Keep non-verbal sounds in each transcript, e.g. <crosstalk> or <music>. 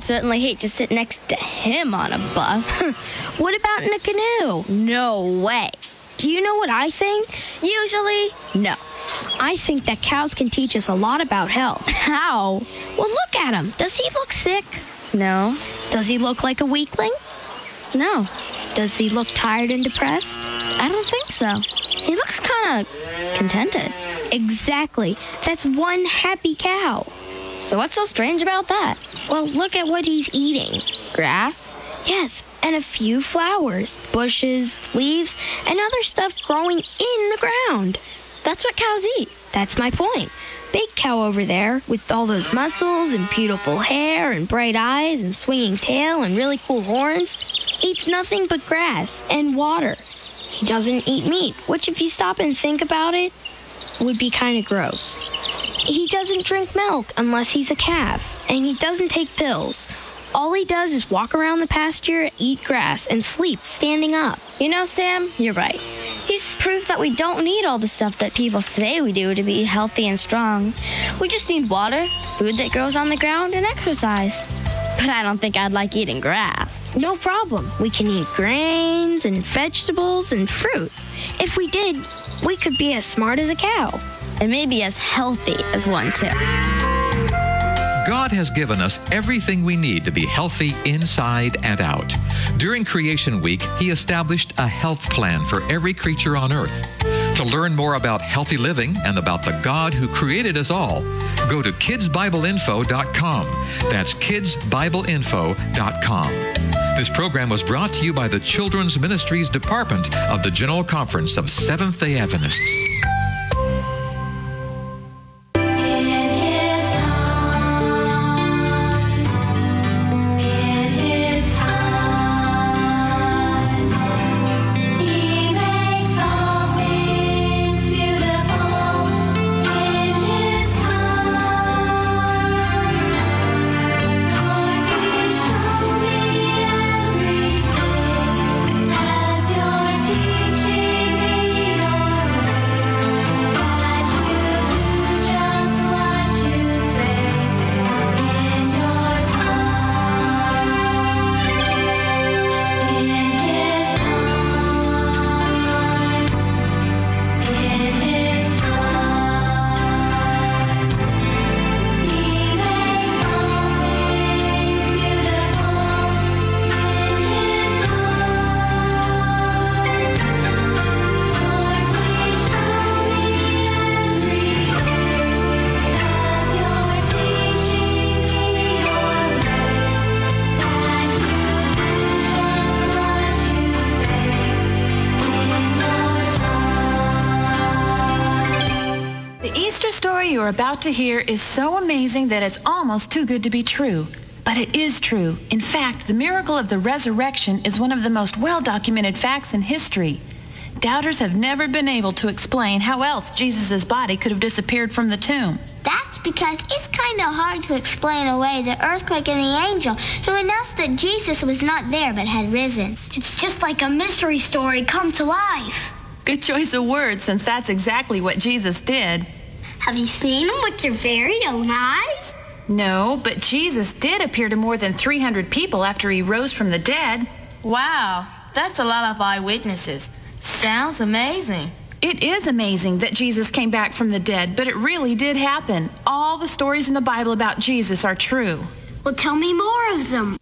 I'd certainly hate to sit next to him on a bus. <laughs> what about in a canoe? No way. Do you know what I think? Usually, no. I think that cows can teach us a lot about health. <laughs> How? Well, look at him. Does he look sick? No. Does he look like a weakling? No. Does he look tired and depressed? I don't think so. He looks kind of contented. Exactly. That's one happy cow. So what's so strange about that? Well, look at what he's eating. Grass? Yes, and a few flowers, bushes, leaves, and other stuff growing in the ground. That's what cows eat. That's my point. Big cow over there, with all those muscles and beautiful hair and bright eyes and swinging tail and really cool horns, eats nothing but grass and water. He doesn't eat meat, which, if you stop and think about it, would be kind of gross. He doesn't drink milk unless he's a calf, and he doesn't take pills. All he does is walk around the pasture, eat grass, and sleep standing up. You know, Sam, you're right. He's proof that we don't need all the stuff that people say we do to be healthy and strong. We just need water, food that grows on the ground, and exercise. But I don't think I'd like eating grass. No problem. We can eat grains and vegetables and fruit. If we did, we could be as smart as a cow. And maybe as healthy as one, too. God has given us everything we need to be healthy inside and out. During Creation Week, He established a health plan for every creature on earth. To learn more about healthy living and about the God who created us all, go to kidsbibleinfo.com. That's kidsbibleinfo.com. This program was brought to you by the Children's Ministries Department of the General Conference of Seventh day Adventists. Story you're about to hear is so amazing that it's almost too good to be true. But it is true. In fact, the miracle of the resurrection is one of the most well documented facts in history. Doubters have never been able to explain how else Jesus' body could have disappeared from the tomb. That's because it's kind of hard to explain away the earthquake and the angel who announced that Jesus was not there but had risen. It's just like a mystery story come to life. Good choice of words, since that's exactly what Jesus did. Have you seen him with your very own eyes? No, but Jesus did appear to more than 300 people after he rose from the dead. Wow, that's a lot of eyewitnesses. Sounds amazing. It is amazing that Jesus came back from the dead, but it really did happen. All the stories in the Bible about Jesus are true. Well, tell me more of them.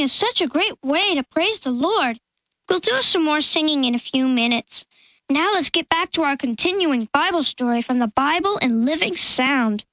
Is such a great way to praise the Lord. We'll do some more singing in a few minutes. Now let's get back to our continuing Bible story from the Bible in Living Sound.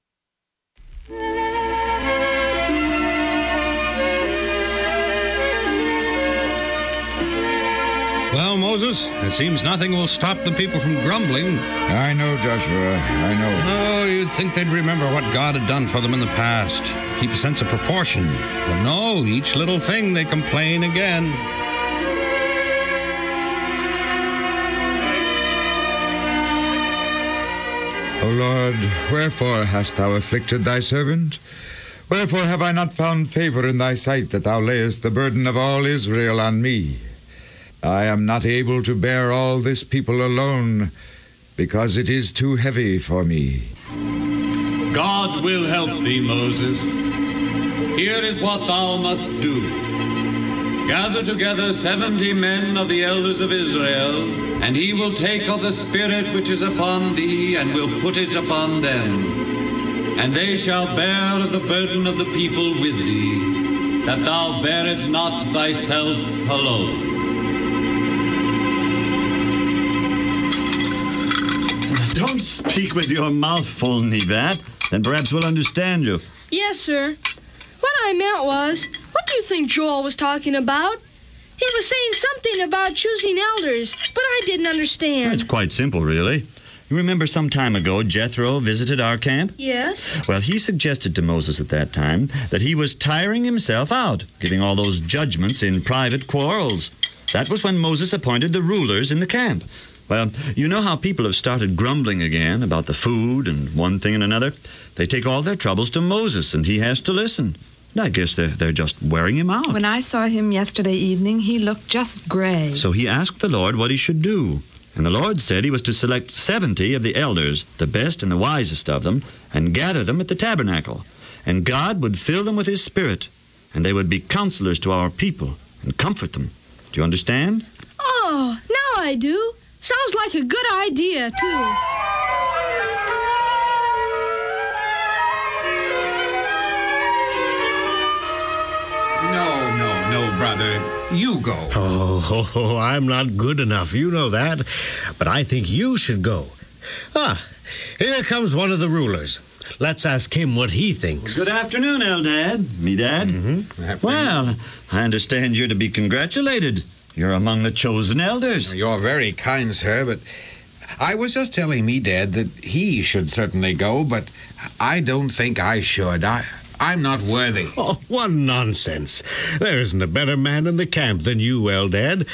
Well, Moses, it seems nothing will stop the people from grumbling. I know, Joshua. I know. Oh, you'd think they'd remember what God had done for them in the past, keep a sense of proportion. But no, each little thing they complain again. O Lord, wherefore hast thou afflicted thy servant? Wherefore have I not found favor in thy sight that thou layest the burden of all Israel on me? I am not able to bear all this people alone, because it is too heavy for me. God will help thee, Moses. Here is what thou must do gather together seventy men of the elders of Israel, and he will take of the Spirit which is upon thee, and will put it upon them. And they shall bear the burden of the people with thee, that thou bear it not thyself alone. Speak with your mouth full, Nebat. Then perhaps we'll understand you. Yes, sir. What I meant was, what do you think Joel was talking about? He was saying something about choosing elders, but I didn't understand. It's quite simple, really. You remember some time ago Jethro visited our camp? Yes? Well, he suggested to Moses at that time that he was tiring himself out, giving all those judgments in private quarrels. That was when Moses appointed the rulers in the camp. Well, you know how people have started grumbling again about the food and one thing and another? They take all their troubles to Moses, and he has to listen. And I guess they're, they're just wearing him out. When I saw him yesterday evening, he looked just gray. So he asked the Lord what he should do. And the Lord said he was to select 70 of the elders, the best and the wisest of them, and gather them at the tabernacle. And God would fill them with his spirit, and they would be counselors to our people and comfort them. Do you understand? Oh, now I do. Sounds like a good idea, too. No, no, no, brother. You go. Oh, oh, <laughs> oh! I'm not good enough. You know that. But I think you should go. Ah, here comes one of the rulers. Let's ask him what he thinks. Good afternoon, Eldad. Medad. Mm-hmm. Well, I understand you're to be congratulated. You're among the chosen elders. You're very kind, sir, but I was just telling Medad, that he should certainly go, but I don't think I should. I, I'm not worthy. <laughs> Oh, what nonsense. There isn't a better man in the camp than you, Eldad.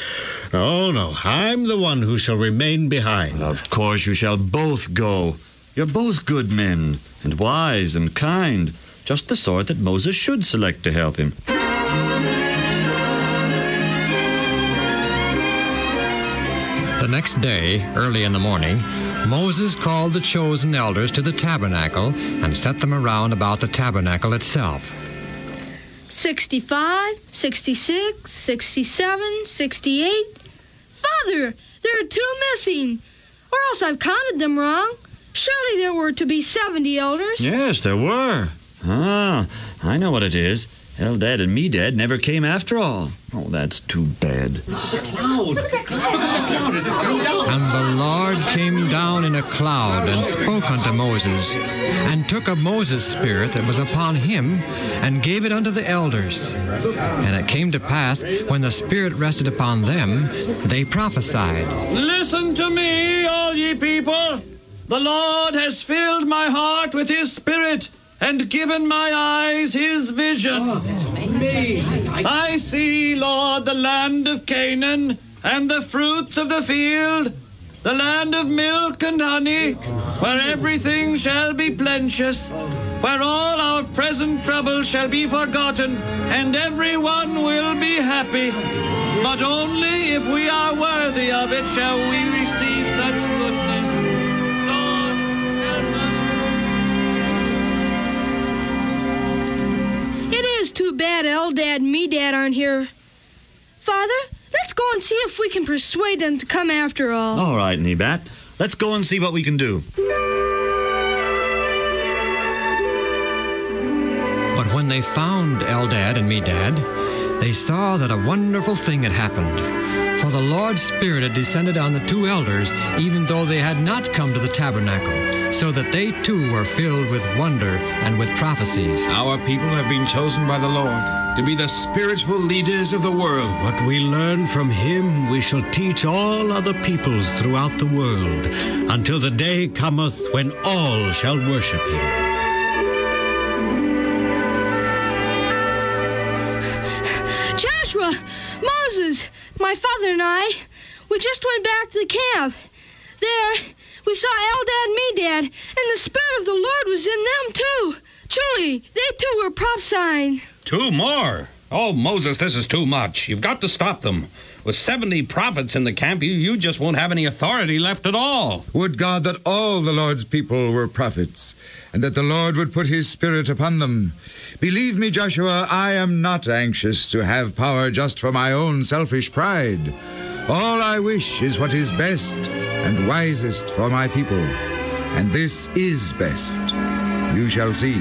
Oh, no, I'm the one who shall remain behind. Of course, you shall both go. You're both good men, and wise and kind, just the sort that Moses should select to help him. The next day, early in the morning, Moses called the chosen elders to the tabernacle and set them around about the tabernacle itself. 65, 66, 67, 68. Father, there are two missing. Or else I've counted them wrong. Surely there were to be 70 elders. Yes, there were. Ah, I know what it is. Eldad and Medad never came after all. Oh, that's too bad. Cloud. And the Lord came down in a cloud and spoke unto Moses, and took of Moses' spirit that was upon him, and gave it unto the elders. And it came to pass, when the spirit rested upon them, they prophesied. Listen to me, all ye people. The Lord has filled my heart with his spirit and given my eyes his vision. I see, Lord, the land of Canaan and the fruits of the field, the land of milk and honey, where everything shall be plenteous, where all our present troubles shall be forgotten, and everyone will be happy. But only if we are worthy of it shall we receive such goodness. Too bad Eldad and Medad aren't here. Father, let's go and see if we can persuade them to come after all. All right, Nebat. Let's go and see what we can do. But when they found Eldad and Medad, they saw that a wonderful thing had happened. For the Lord's Spirit had descended on the two elders, even though they had not come to the tabernacle, so that they too were filled with wonder and with prophecies. Our people have been chosen by the Lord to be the spiritual leaders of the world. What we learn from him, we shall teach all other peoples throughout the world, until the day cometh when all shall worship him. Joshua, Moses, my father and I, we just went back to the camp. There, we saw Eldad and Medad, and the Spirit of the Lord was in them too. Truly, they too were prophesying. Two more? Oh, Moses, this is too much. You've got to stop them. With 70 prophets in the camp, you, you just won't have any authority left at all. Would God that all the Lord's people were prophets, and that the Lord would put his Spirit upon them. Believe me, Joshua, I am not anxious to have power just for my own selfish pride. All I wish is what is best and wisest for my people. And this is best. You shall see.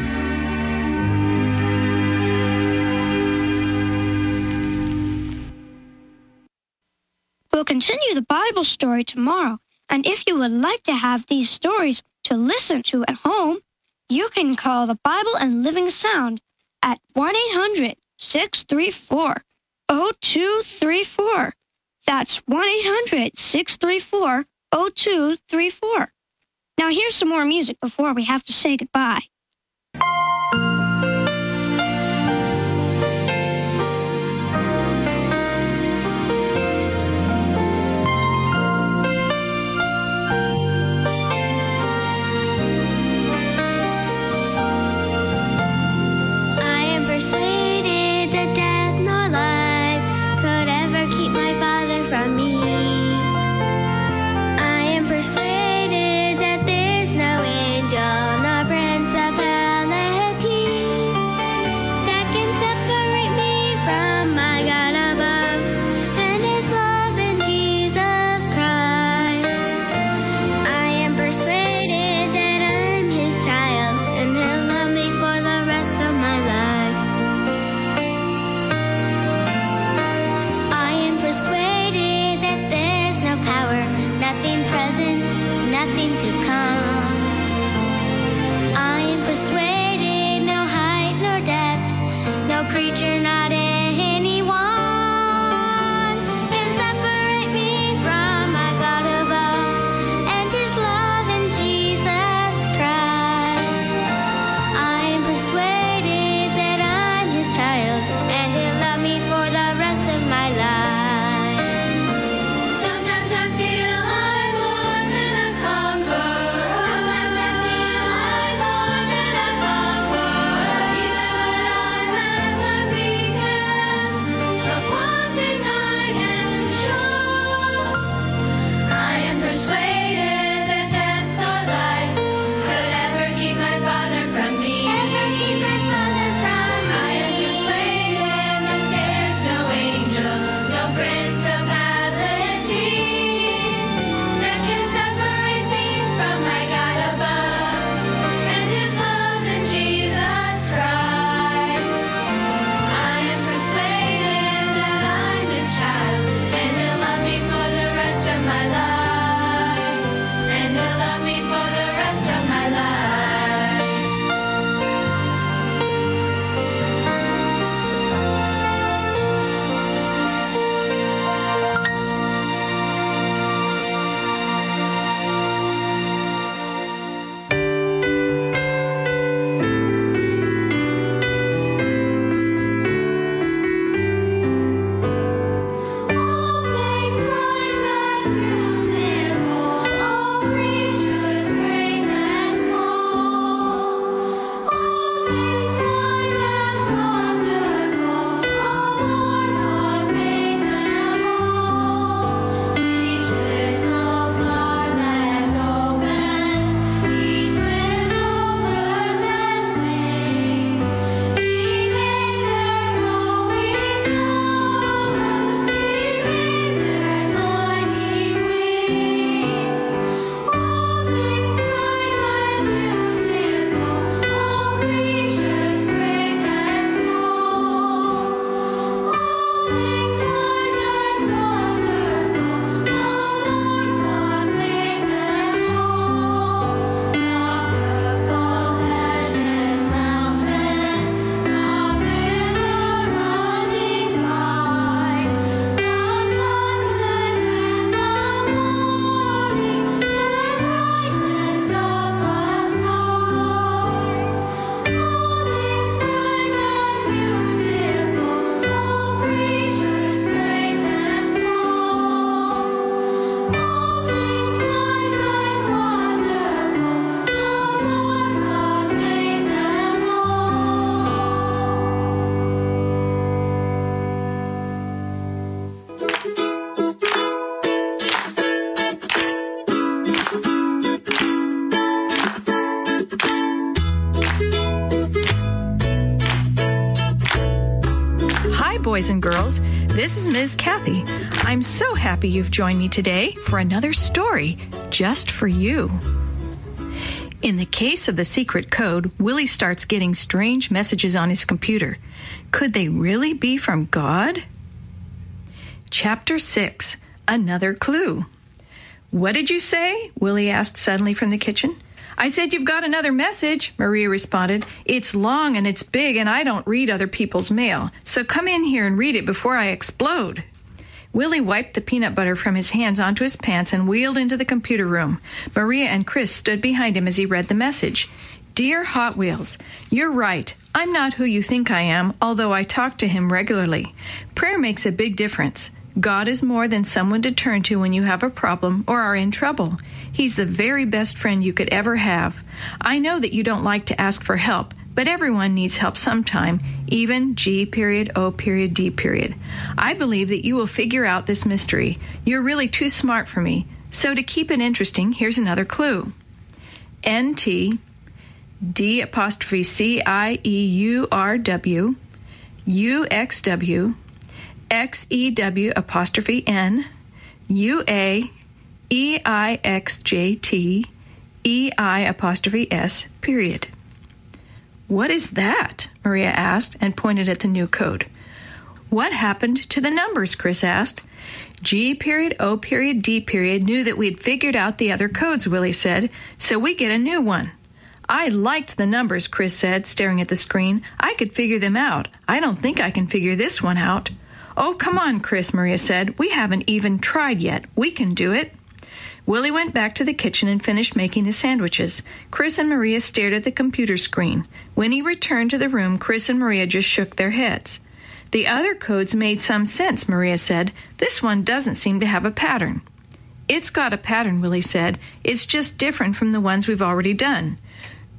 We'll continue the Bible story tomorrow, and if you would like to have these stories to listen to at home, you can call the Bible in Living Sound at 1 800 634 0234. That's 1 800 634 0234. Now, here's some more music before we have to say goodbye. Boys and girls. This is Ms. Kathy. I'm so happy you've joined me today for another story just for you. In the case of the secret code, Willie starts getting strange messages on his computer. Could they really be from God? Chapter 6 Another Clue. What did you say? Willie asked suddenly from the kitchen. I said you've got another message, Maria responded. It's long and it's big, and I don't read other people's mail. So come in here and read it before I explode. Willie wiped the peanut butter from his hands onto his pants and wheeled into the computer room. Maria and Chris stood behind him as he read the message. Dear Hot Wheels, you're right. I'm not who you think I am, although I talk to him regularly. Prayer makes a big difference. God is more than someone to turn to when you have a problem or are in trouble. He's the very best friend you could ever have. I know that you don't like to ask for help, but everyone needs help sometime, even G period, O period, D period. I believe that you will figure out this mystery. You're really too smart for me. So to keep it interesting, here's another clue. NT D apostrophe C I E U R W U X W X E W apostrophe N U A E I X J T E I apostrophe S period. What is that? Maria asked and pointed at the new code. What happened to the numbers? Chris asked. G period, O period, D period knew that we'd figured out the other codes, Willie said, so we get a new one. I liked the numbers, Chris said, staring at the screen. I could figure them out. I don't think I can figure this one out. Oh, come on, Chris, Maria said. We haven't even tried yet. We can do it. Willie went back to the kitchen and finished making the sandwiches. Chris and Maria stared at the computer screen. When he returned to the room, Chris and Maria just shook their heads. The other codes made some sense, Maria said. This one doesn't seem to have a pattern. It's got a pattern, Willie said. It's just different from the ones we've already done.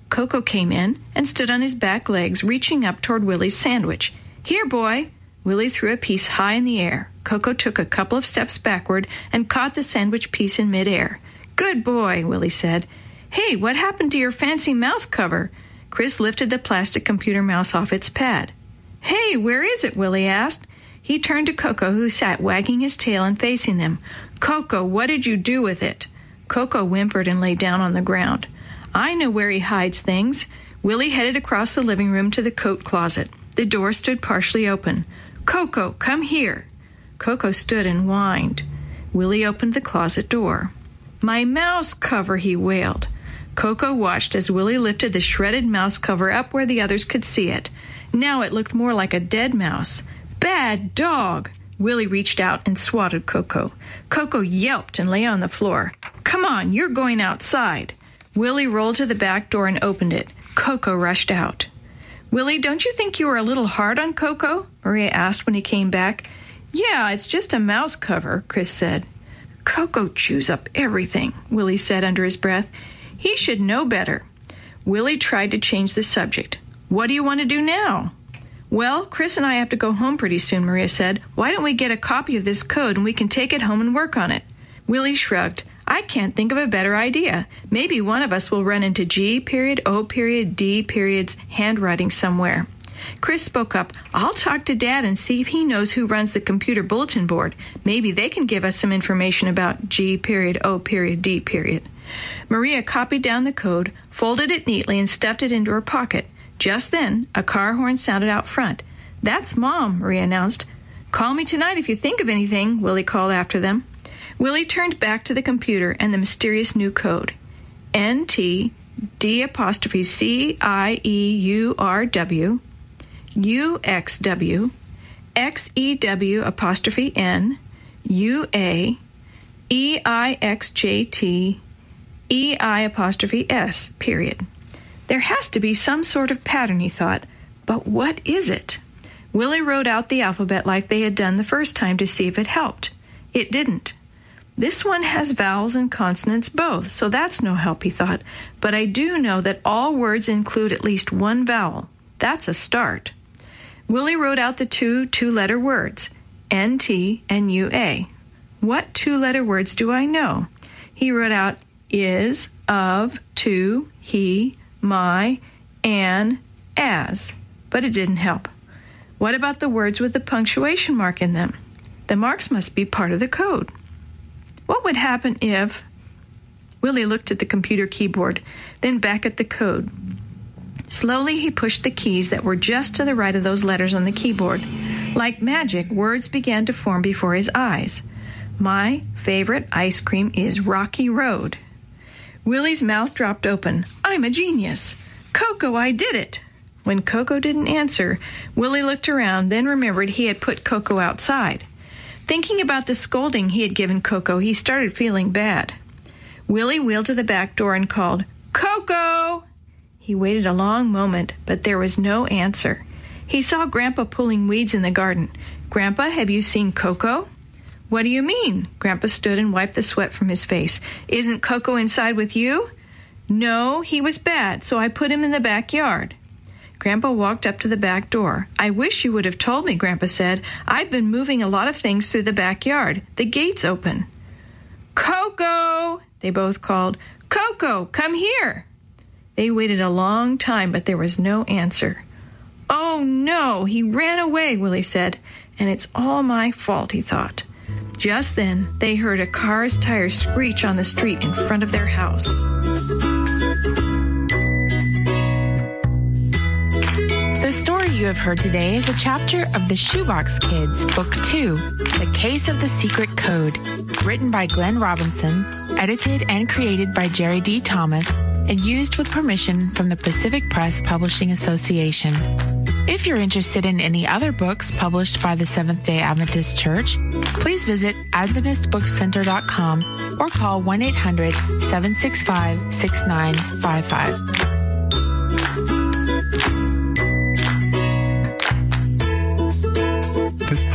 Coco came in and stood on his back legs, reaching up toward Willie's sandwich. Here, boy! Willie threw a piece high in the air. Coco took a couple of steps backward and caught the sandwich piece in midair. Good boy, Willie said. Hey, what happened to your fancy mouse cover? Chris lifted the plastic computer mouse off its pad. Hey, where is it? Willie asked. He turned to Coco, who sat wagging his tail and facing them. Coco, what did you do with it? Coco whimpered and lay down on the ground. I know where he hides things. Willie headed across the living room to the coat closet. The door stood partially open. Coco, come here. Coco stood and whined. Willie opened the closet door. My mouse cover, he wailed. Coco watched as Willie lifted the shredded mouse cover up where the others could see it. Now it looked more like a dead mouse. Bad dog! Willie reached out and swatted Coco. Coco yelped and lay on the floor. Come on, you're going outside. Willie rolled to the back door and opened it. Coco rushed out. Willie, don't you think you were a little hard on Coco? Maria asked when he came back. Yeah, it's just a mouse cover, Chris said. Coco chews up everything, Willie said under his breath. He should know better. Willie tried to change the subject. What do you want to do now? Well, Chris and I have to go home pretty soon, Maria said. Why don't we get a copy of this code and we can take it home and work on it? Willie shrugged. I can't think of a better idea. Maybe one of us will run into G period, O period, D period's handwriting somewhere. Chris spoke up. I'll talk to Dad and see if he knows who runs the computer bulletin board. Maybe they can give us some information about G period, O period, D period. Maria copied down the code, folded it neatly, and stuffed it into her pocket. Just then, a car horn sounded out front. That's Mom, Maria announced. Call me tonight if you think of anything, Willie called after them. Willie turned back to the computer and the mysterious new code. NT D apostrophe C I E U R W U X W X E W apostrophe N U A E I X J T E I apostrophe S period. There has to be some sort of pattern, he thought, but what is it? Willie wrote out the alphabet like they had done the first time to see if it helped. It didn't. This one has vowels and consonants both, so that's no help, he thought. But I do know that all words include at least one vowel. That's a start. Willie wrote out the two two letter words, NT and UA. What two letter words do I know? He wrote out is, of, to, he, my, and, as, but it didn't help. What about the words with the punctuation mark in them? The marks must be part of the code. What would happen if. Willie looked at the computer keyboard, then back at the code. Slowly, he pushed the keys that were just to the right of those letters on the keyboard. Like magic, words began to form before his eyes. My favorite ice cream is Rocky Road. Willie's mouth dropped open. I'm a genius. Coco, I did it. When Coco didn't answer, Willie looked around, then remembered he had put Coco outside. Thinking about the scolding he had given Coco, he started feeling bad. Willie wheeled to the back door and called, Coco! He waited a long moment, but there was no answer. He saw Grandpa pulling weeds in the garden. Grandpa, have you seen Coco? What do you mean? Grandpa stood and wiped the sweat from his face. Isn't Coco inside with you? No, he was bad, so I put him in the backyard. Grandpa walked up to the back door. I wish you would have told me, Grandpa said. I've been moving a lot of things through the backyard. The gate's open. Coco! They both called. Coco, come here! They waited a long time, but there was no answer. Oh no, he ran away, Willie said, and it's all my fault, he thought. Just then, they heard a car's tires screech on the street in front of their house. You have heard today is a chapter of The Shoebox Kids, Book 2, The Case of the Secret Code, written by Glenn Robinson, edited and created by Jerry D. Thomas, and used with permission from the Pacific Press Publishing Association. If you're interested in any other books published by the Seventh day Adventist Church, please visit AdventistBookCenter.com or call 1 800 765 6955.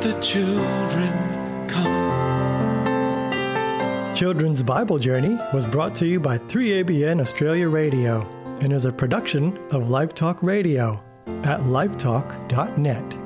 The children come. Children's Bible Journey was brought to you by 3ABN Australia Radio and is a production of Life Talk Radio at lifetalk.net.